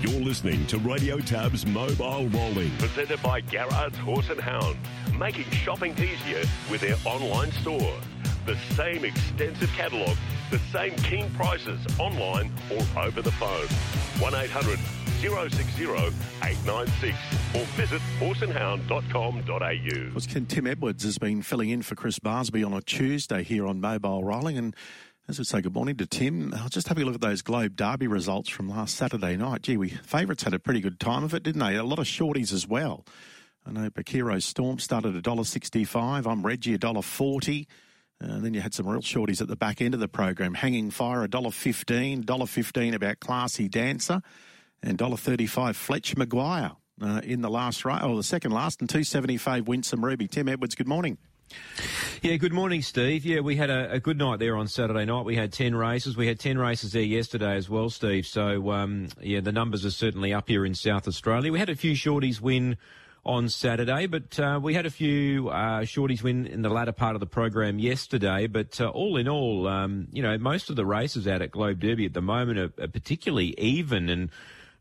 You're listening to Radio TAB's Mobile Rolling, presented by Garrard's Horse and Hound, making shopping easier with their online store. The same extensive catalogue, the same keen prices online or over the phone. 1800 060 896 or visit horseandhound.com.au. Was Tim Edwards has been filling in for Chris Barsby on a Tuesday here on Mobile Rolling and as I say good morning to Tim, I'll just having a look at those Globe Derby results from last Saturday night. Gee, we favourites had a pretty good time of it, didn't they? A lot of shorties as well. I know Bakiro Storm started at $1.65. I'm Reggie, $1.40. And uh, then you had some real shorties at the back end of the program. Hanging Fire, $1.15. $1.15 about Classy Dancer. And $1.35 Fletch Maguire uh, in the last race, or the second last, and 275 Winsome Ruby. Tim Edwards, good morning. Yeah, good morning, Steve. Yeah, we had a, a, good night there on Saturday night. We had 10 races. We had 10 races there yesterday as well, Steve. So, um, yeah, the numbers are certainly up here in South Australia. We had a few shorties win on Saturday, but uh, we had a few uh, shorties win in the latter part of the program yesterday. But uh, all in all, um, you know, most of the races out at Globe Derby at the moment are, are particularly even and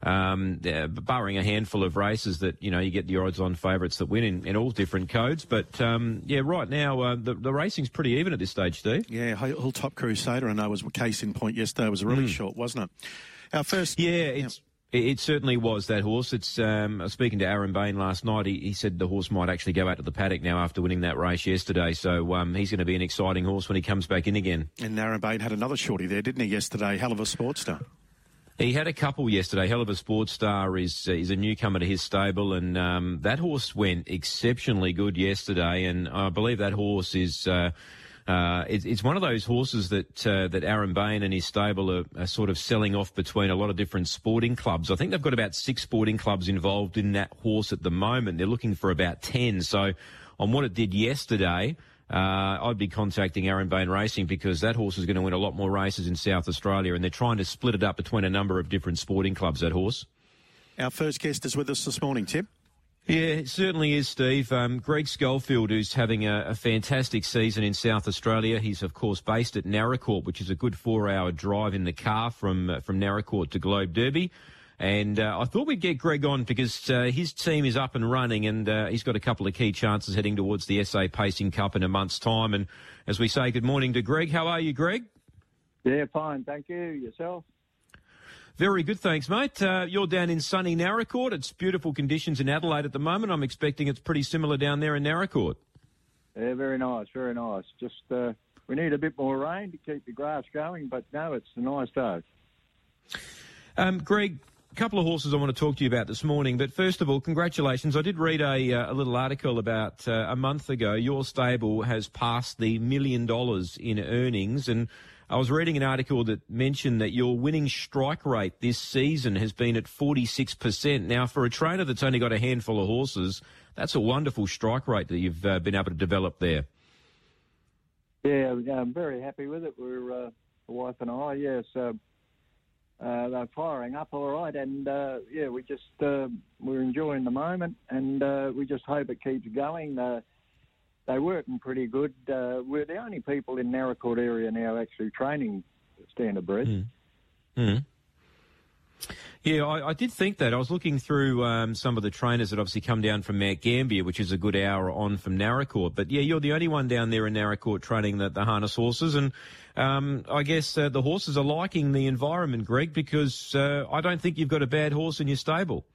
um, barring a handful of races that you know you get the odds-on favourites that win in, in, all different codes. But um, yeah, right now uh, the the racing's pretty even at this stage, Steve. Yeah, Hilltop Crusader I know was a case in point yesterday. It was really mm. short, wasn't it? Our first, yeah, it's. It certainly was that horse. It's um, I was speaking to Aaron Bain last night. He, he, said the horse might actually go out to the paddock now after winning that race yesterday. So um, he's going to be an exciting horse when he comes back in again. And Aaron Bain had another shorty there, didn't he? Yesterday, hell of a sportster. He had a couple yesterday. Hell of a sports star is uh, is a newcomer to his stable, and um, that horse went exceptionally good yesterday. And I believe that horse is. Uh, uh, it's, it's one of those horses that uh, that Aaron Bain and his stable are, are, sort of selling off between a lot of different sporting clubs. I think they've got about six sporting clubs involved in that horse at the moment. They're looking for about ten. So, on what it did yesterday, uh, I'd be contacting Aaron Bain Racing because that horse is going to win a lot more races in South Australia, and they're trying to split it up between a number of different sporting clubs. That horse. Our first guest is with us this morning, Tim. Yeah, it certainly is, Steve. Um, Greg Scholefield, who's having a, a, fantastic season in South Australia. He's, of course, based at Naracoorte, which is a good four-hour drive in the car from uh, from Naracoorte to Globe Derby. And uh, I thought we'd get Greg on because uh, his team is up and running and uh, he's got a couple of key chances heading towards the SA Pacing Cup in a month's time. And as we say, good morning to Greg. How are you, Greg? Yeah, fine. Thank you. Yourself? Very good, thanks, mate. Uh, you're down in sunny Naracoorte. It's beautiful conditions in Adelaide at the moment. I'm expecting it's pretty similar down there in Naracoorte. Yeah, very nice, very nice. Just uh, we need a bit more rain to keep the grass going, but no, it's a nice day. Um, Greg, couple of horses I want to talk to you about this morning. But first of all, congratulations. I did read a, uh, a little article about uh, a month ago. Your stable has passed the million dollars in earnings. And I was reading an article that mentioned that your winning strike rate this season has been at 46%. Now, for a trainer that's only got a handful of horses, that's a wonderful strike rate that you've uh, been able to develop there. Yeah, I'm very happy with it. We're, uh, the wife and I, yes. Uh, uh, they're firing up all right, and uh, yeah, we just uh, we're enjoying the moment, and uh, we just hope it keeps going. Uh, they're working pretty good. Uh, we're the only people in Naracoorte area now actually training standardbred. Mm. Mm. Yeah, I, I, did think that. I was looking through um, some of the trainers that obviously come down from Mount Gambier, which is a good hour on from Naracoorte. But yeah, you're the only one down there in Naracoorte training the, the harness horses. And um, I guess uh, the horses are liking the environment, Greg, because uh, I don't think you've got a bad horse in your stable.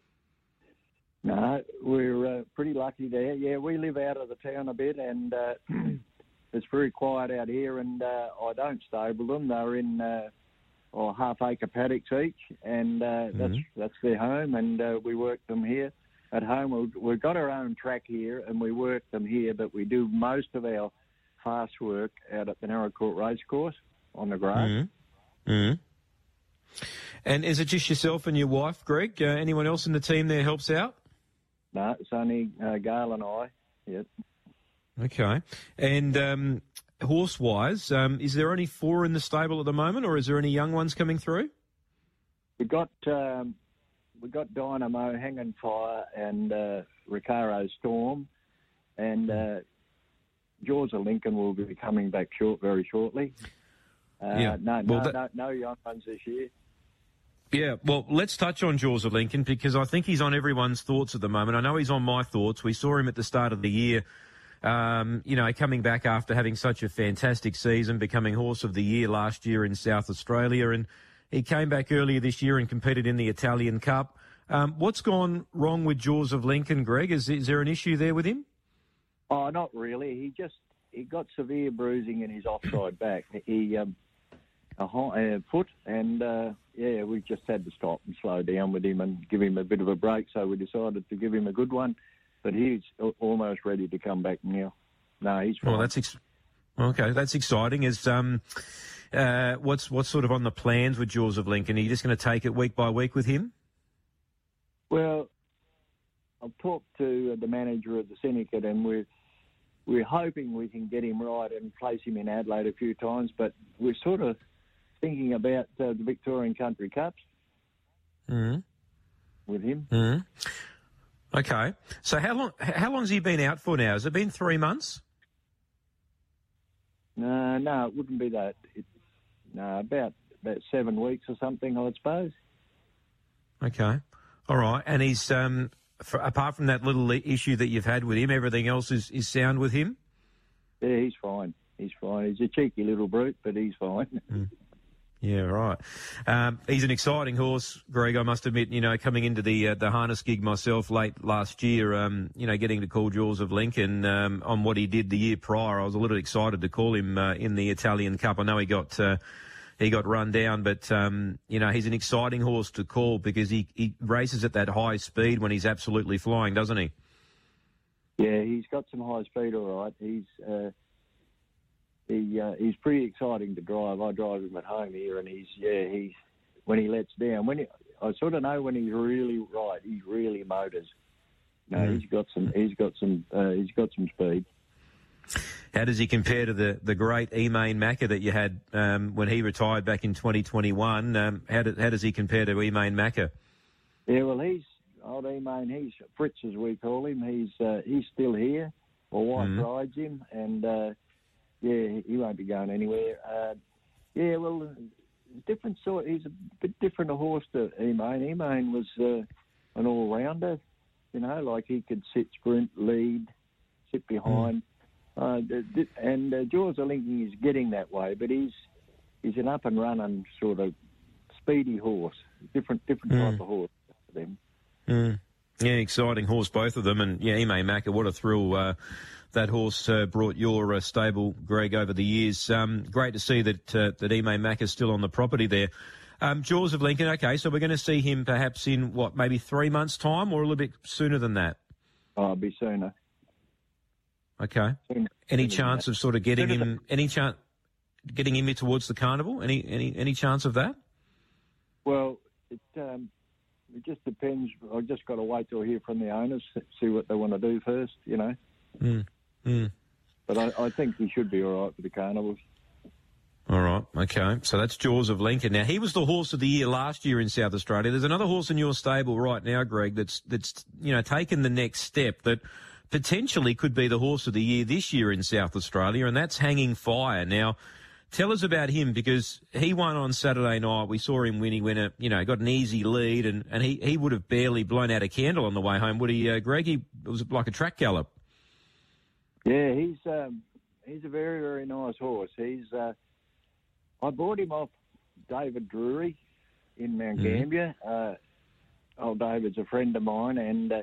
No, we're uh, pretty lucky there. Yeah, we live out of the town a bit, and uh, it's very quiet out here. And uh, I don't stable them; they're in uh, or half acre paddocks each, and uh, mm-hmm. that's that's their home, and uh, we work them here at home. We've, we've got our own track here, and we work them here, but we do most of our fast work out at the Naracoorte Racecourse on the grass. Mm-hmm. Mm-hmm. And is it just yourself and your wife, Greg? Uh, anyone else in the team there helps out? No, it's only uh, Gail and I. Yep. Okay. And um, horse wise, um, is there only four in the stable at the moment, or is there any young ones coming through? We got um, we got Dynamo, Hanging Fire, and uh, Recaro Storm, and uh, Georgia Lincoln will be coming back short very shortly. Uh, yeah. No, no, that... no, no young ones this year. Yeah, well, let's touch on Jaws of Lincoln because I think he's on everyone's thoughts at the moment. I know he's on my thoughts. We saw him at the start of the year, um, you know, coming back after having such a fantastic season, becoming Horse of the Year last year in South Australia, and he came back earlier this year and competed in the Italian Cup. Um, what's gone wrong with Jaws of Lincoln, Greg? Is, is there an issue there with him? Oh, not really. He just he got severe bruising in his offside back. He um, a high, foot, and uh, yeah, we just had to stop and slow down with him and give him a bit of a break. So we decided to give him a good one, but he's almost ready to come back now. No, he's fine. Well, that's ex- okay. That's exciting. Is um, uh, what's what's sort of on the plans with Jaws of Lincoln? Are you just going to take it week by week with him? Well, I've talked to the manager of the syndicate, and we're we're hoping we can get him right and place him in Adelaide a few times, but we're sort of thinking about uh, the Victorian Country Cups mm-hmm. with him. Mm-hmm. Okay, so how long how long has he been out for now? Has it been three months? No, no, it wouldn't be that. It, no, about about seven weeks or something, I suppose. Okay, all right, and he's um, for, apart from that little issue that you've had with him, everything else is, is sound with him. Yeah, he's fine. He's fine. He's a cheeky little brute, but he's fine. Mm. Yeah, right. Um, he's an exciting horse, Greg. I must admit. You know, coming into the uh, the harness gig myself late last year, um, you know, getting to call Jaws of Lincoln um, on what he did the year prior, I was a little excited to call him uh, in the Italian Cup. I know he got uh, he got run down, but um, you know, he's an exciting horse to call because he he races at that high speed when he's absolutely flying, doesn't he? Yeah, he's got some high speed, all right. He's uh, he uh, he's pretty exciting to drive. I drive him at home here, and he's yeah he's when he lets down when he, I sort of know when he's really right. He's really motors. No, mm. he's got some. He's got some. Uh, he's got some speed. How does he compare to the, the great Emain Macha that you had um, when he retired back in 2021? Um, how, do, how does he compare to Emain Macha? Yeah, well, he's old Emain. He's Fritz, as we call him. He's uh, he's still here. My wife mm. rides him, and uh, yeah, he won't be going anywhere. Uh, yeah, well, different sort. He's a bit different a horse to Emain. Emain was uh, an all rounder. You know, like he could sit, sprint, lead, sit behind. Mm. Uh, and uh, Jaws Lincoln is getting that way, but he's he's an up and running sort of speedy horse, different different mm. type of horse for them. Mm. Yeah, exciting horse, both of them, and yeah, Emain Macha, what a thrill uh, that horse uh, brought your uh, stable, Greg, over the years. Um, great to see that uh, that Emain Macha is still on the property there. Um, Jaws of Lincoln, okay, so we're going to see him perhaps in what, maybe three months' time, or a little bit sooner than that. Oh, it'll be sooner. Okay. Any chance of sort of getting him? Any chance getting him towards the carnival? Any any any chance of that? Well, it um, it just depends. I've just got to wait till I hear from the owners, see what they want to do first. You know. Mm. Mm. But I, I think he should be all right for the carnivals. All right, okay. So that's Jaws of Lincoln. Now he was the horse of the year last year in South Australia. There's another horse in your stable right now, Greg. That's that's you know taken the next step that potentially could be the horse of the year this year in South Australia, and that's Hanging Fire. Now, tell us about him because he won on Saturday night. We saw him win. He went a, you know, got an easy lead, and, and he, he would have barely blown out a candle on the way home, would he, uh, Greg? He, it was like a track gallop. Yeah, he's um, he's a very very nice horse. He's uh, I bought him off David Drury in Mount mm-hmm. Gambier. Uh, old David's a friend of mine, and uh,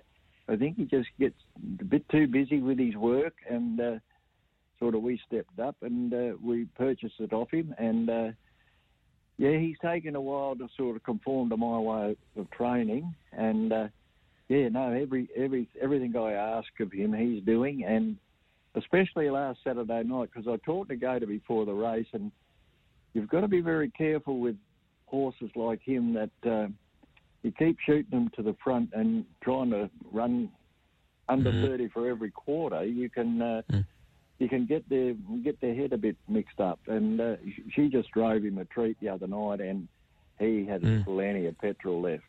I think he just gets a bit too busy with his work, and uh, sort of we stepped up and uh, we purchased it off him, and uh, yeah, he's taken a while to sort of conform to my way of training, and uh, yeah, no, every every everything I ask of him, he's doing, and especially last Saturday night because I taught Negota before the race, and you've got to be very careful with horses like him that. Uh, you keep shooting them to the front and trying to run under mm-hmm. 30 for every quarter, you can uh, mm. You can get their get their head a bit mixed up. And uh, she just drove him a treat the other night, and he had mm. plenty of petrol left.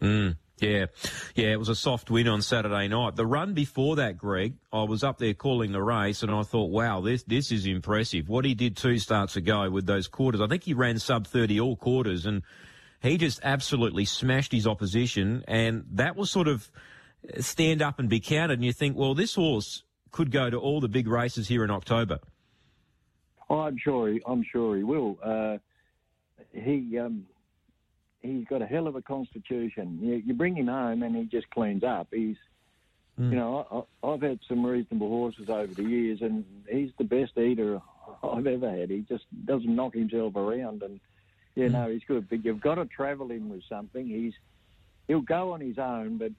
Mm. Yeah, yeah, it was a soft win on Saturday night. The run before that, Greg, I was up there calling the race, and I thought, wow, this this is impressive. What he did two starts ago with those quarters, I think he ran sub thirty all quarters, and he just absolutely smashed his opposition, and that was sort of stand up and be counted. And you think, well, this horse could go to all the big races here in October. Oh, I'm sure. He, I'm sure he will. Uh, he um, he's got a hell of a constitution. You, you, bring him home and he just cleans up. He's, mm. you know, I, have had some reasonable horses over the years, and he's the best eater I've ever had. He just doesn't knock himself around, and yeah, mm. no, he's good. But you've got to travel him with something. He's he'll go on his own, but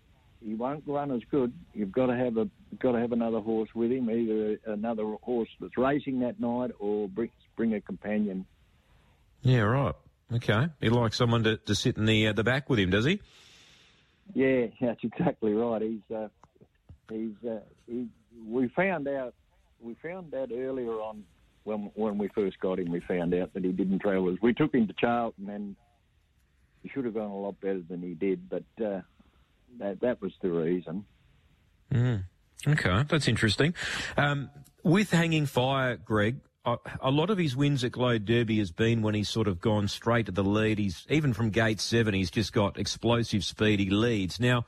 he won't run as good. You've got to have a got to have another horse with him, either another horse that's racing that night or bring, bring a companion. Yeah, right. Okay. He likes someone to, to sit in the uh, the back with him, does he? Yeah, that's exactly right. He's uh, he's uh, he, we found out we found out earlier on when when we first got him. We found out that he didn't travel. We took him to Charlton and he should have gone a lot better than he did, but uh, that that was the reason. Mm. Okay, that's interesting. Um, with Hanging Fire, Greg, a lot of his wins at Globe Derby has been when he's sort of gone straight to the lead. He's even from gate seven, he's just got explosive speed. He leads now.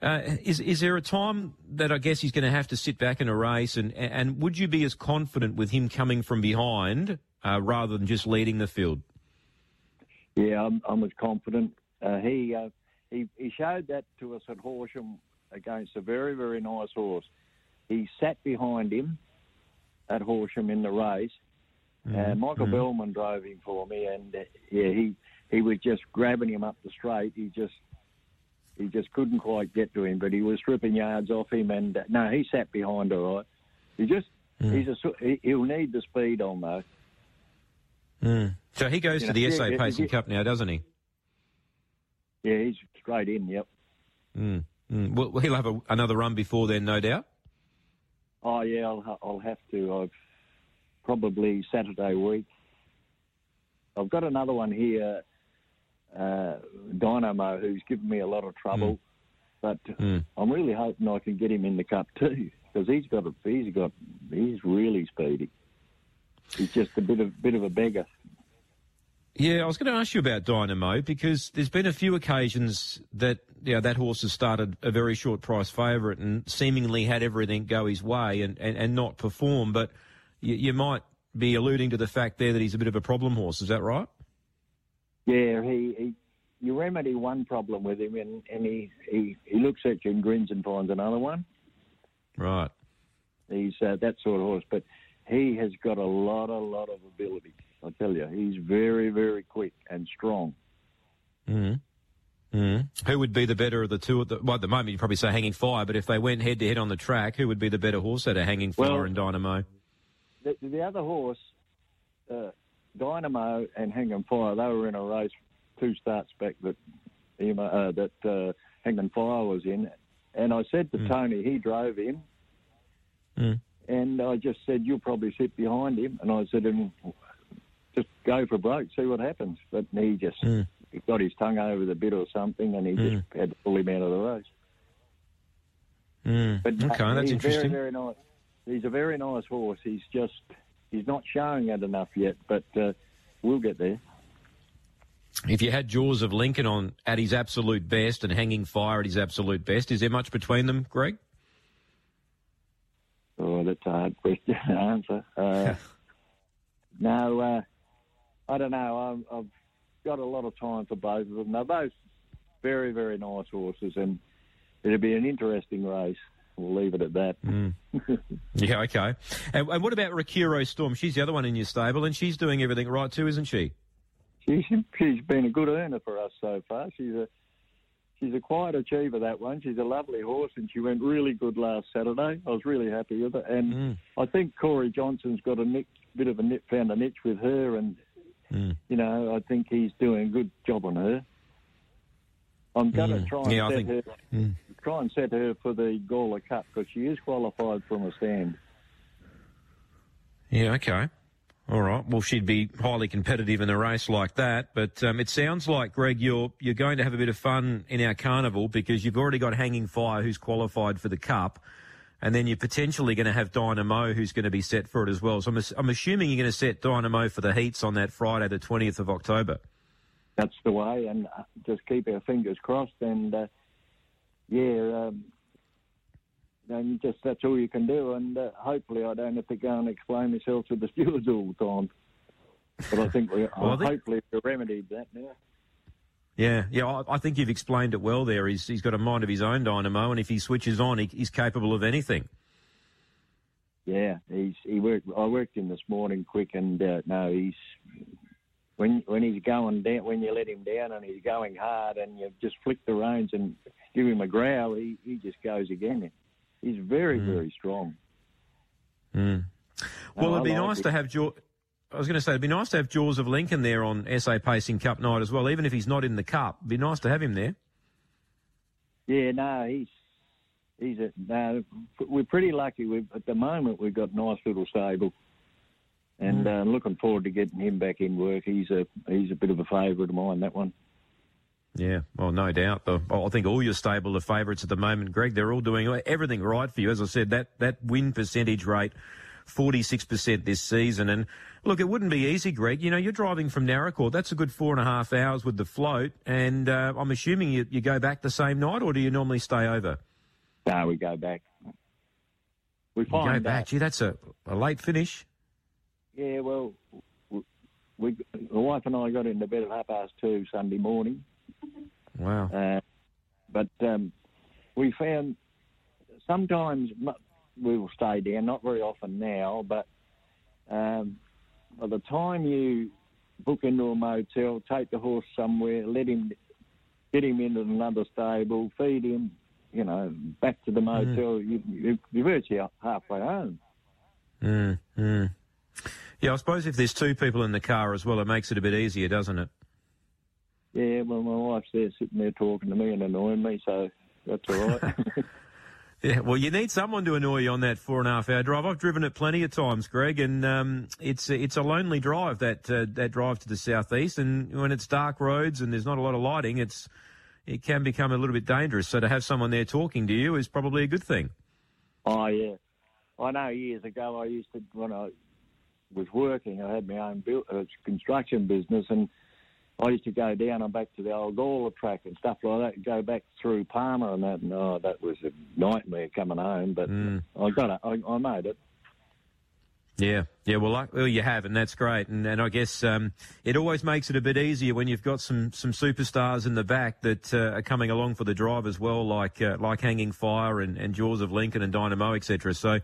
Uh, is is there a time that I guess he's going to have to sit back in a race, and and would you be as confident with him coming from behind uh, rather than just leading the field? Yeah, I'm, I'm as confident. Uh, he uh, he he showed that to us at Horsham against a very very nice horse. He sat behind him at Horsham in the race. Mm-hmm. Uh, Michael mm-hmm. Bellman drove him for me, and uh, yeah, he he was just grabbing him up the straight. He just he just couldn't quite get to him, but he was stripping yards off him. And uh, no, he sat behind all right. He just mm. he's a he'll need the speed on though. Mm. So he goes you to know, the SA yeah, Pacing yeah, Cup now, doesn't he? Yeah, he's straight in. Yep. Mm. Mm. Well, he'll have a, another run before then, no doubt. Oh yeah, I'll I'll have to. I've probably Saturday week. I've got another one here, uh, Dynamo, who's given me a lot of trouble, mm. but mm. I'm really hoping I can get him in the cup too because he's got a, he's got he's really speedy. He's just a bit of bit of a beggar. Yeah, I was going to ask you about Dynamo because there's been a few occasions that you know, that horse has started a very short price favourite and seemingly had everything go his way and, and, and not perform. But you, you, might be alluding to the fact there that he's a bit of a problem horse. Is that right? Yeah, he, he you remedy one problem with him and, and he, he, he looks at you and grins and finds another one. Right. He's uh, that sort of horse, but he has got a lot, a lot of ability. I tell you, he's very, very quick and strong. Mm. Mm. Who would be the better of the two? At the, well, at the moment, you'd probably say Hanging Fire, but if they went head to head on the track, who would be the better horse at a Hanging Fire well, and Dynamo? The, the other horse, uh, Dynamo and Hanging Fire, they were in a race two starts back that uh, that uh, Hanging Fire was in, and I said to mm. Tony, he drove him, mm. and I just said, "You'll probably sit behind him," and I said, "And just go for broke, see what happens. But he just mm. he got his tongue over the bit or something, and he mm. just had to pull him out of the race. Mm. But okay, uh, that's he's interesting. Very, very nice. He's a very nice horse. He's just he's not showing it enough yet, but uh, we'll get there. If you had Jaws of Lincoln on at his absolute best and Hanging Fire at his absolute best, is there much between them, Greg? Oh, that's a hard question to answer. Uh, no, uh, I don't know. i have got a lot of time for both of them. They're both very, very nice horses, and it'll be an interesting race. We'll leave it at that. Mm. yeah, okay. And, and, what about Rakiro Storm? She's the other one in your stable, and she's doing everything right too, isn't she? She's she's been a good earner for us so far. She's a she's a quiet achiever that one. She's a lovely horse, and she went really good last Saturday. I was really happy with her, and mm. I think Corey Johnson's got a nick, bit of a found a niche with her, and Mm. You know, I think he's doing a good job on her. I'm going to mm. try and yeah, set think, her, mm. try and set her for the Gawler Cup because she is qualified from a stand. Yeah, okay. All right. Well, she'd be highly competitive in a race like that. But um, it sounds like, Greg, you're you're going to have a bit of fun in our carnival because you've already got Hanging Fire, who's qualified for the Cup and then you're potentially going to have Dynamo who's going to be set for it as well. So I'm, I'm assuming you're going to set Dynamo for the heats on that Friday, the 20th of October. that's the way, and uh, just keep our fingers crossed. And uh, yeah, um, and just that's all you can do. And uh, hopefully, I don't have to go and explain myself to the stewards all the time. But I think we well, think... hopefully we remedied that now. Yeah, yeah, I, I, think you've explained it well there. He's he's got a mind of his own, Dynamo, and if he switches on, he, he's capable of anything. Yeah, he's he worked. I worked him this morning quick, and uh, no, he's when when he's going down, when you let him down and he's going hard, and you just flick the reins and give him a growl, he he just goes again. He's very mm. very strong. Mm. Well, it'd be like nice it. to have George. I was going to say, it'd be nice to have Jaws of Lincoln there on SA Pacing Cup night as well, even if he's not in the Cup. It'd be nice to have him there. Yeah, no, he's he's a, no, we're pretty lucky. We've, at the moment, we've got a nice little stable, and mm. uh, looking forward to getting him back in work. He's a he's a bit of a favourite of mine. That one. Yeah, well, no doubt. I think all your stable are favourites at the moment, Greg. They're all doing everything right for you. As I said, that that win percentage rate 46% this season. And look, it wouldn't be easy, Greg. You know, you're driving from Naracoorte. That's a good four and a half hours with the float. And uh, I'm assuming you, you go back the same night, or do you normally stay over? No, we go back. We find you go back. Gee, that's a, a late finish. Yeah, well, we, the wife and I got into bed at half past two Sunday morning. Wow. Uh, but um, we found sometimes we will stay down. Not very often now, but um, by the time you book into a motel, take the horse somewhere, let him get him into another stable, feed him, you know, back to the mm. motel. Mm. You, you, you're virtually halfway home. Mm, mm. Yeah, I suppose if there's two people in the car as well, it makes it a bit easier, doesn't it? Yeah, well, my wife's there sitting there talking to me and annoying me, so that's all right. Yeah, well, you need someone to annoy you on that four and a half hour drive. I've driven it plenty of times, Greg, and um, it's it's a lonely drive that uh, that drive to the southeast. And when it's dark roads and there's not a lot of lighting, it's it can become a little bit dangerous. So to have someone there talking to you is probably a good thing. Oh yeah, I know. Years ago, I used to when I was working, I had my own uh, construction business, and I used to go down and back to the old Gawler track and stuff like that, go back through Palmer and that, and oh, that was a nightmare coming home. But mm. I got it. I, I made it. Yeah, yeah. Well, well, you have, and that's great. And, and I guess um, it always makes it a bit easier when you've got some some superstars in the back that uh, are coming along for the drive as well, like uh, like Hanging Fire and, and Jaws of Lincoln and Dynamo, etc. So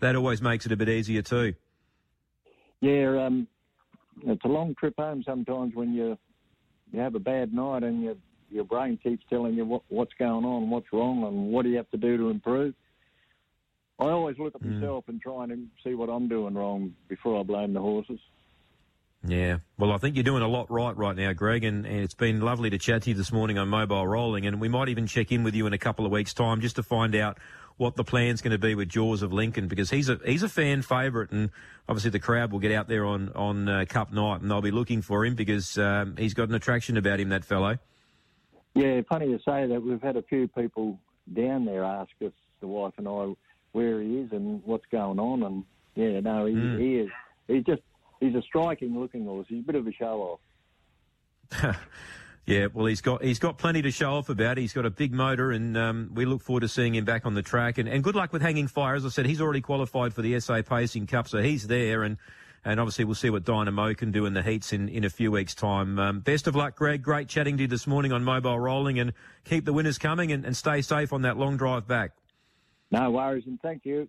that always makes it a bit easier too. Yeah, um, it's a long trip home sometimes when you're you have a bad night and your your brain keeps telling you what, what's going on, what's wrong, and what do you have to do to improve. I always look at mm. myself and try and see what I'm doing wrong before I blame the horses. Yeah, well, I think you're doing a lot right right now, Greg, and, and, it's been lovely to chat to you this morning on Mobile Rolling, and we might even check in with you in a couple of weeks' time just to find out what the plan's going to be with Jaws of Lincoln because he's a he's a fan favourite, and obviously the crowd will get out there on on uh, Cup night and they'll be looking for him because um, he's got an attraction about him. That fellow. Yeah, funny to say that we've had a few people down there ask us, the wife and I, where he is and what's going on, and yeah, no, he, mm. he is. He's just he's a striking looking horse. He's a bit of a show off. Yeah, well, he's got he's got plenty to show off about. He's got a big motor, and um, we look forward to seeing him back on the track. And, and good luck with Hanging Fire. As I said, he's already qualified for the SA Pacing Cup, so he's there. And and obviously we'll see what Dynamo can do in the heats in, in a few weeks' time. Um, best of luck, Greg. Great chatting to you this morning on Mobile Rolling, and keep the winners coming and, and stay safe on that long drive back. No worries, and thank you.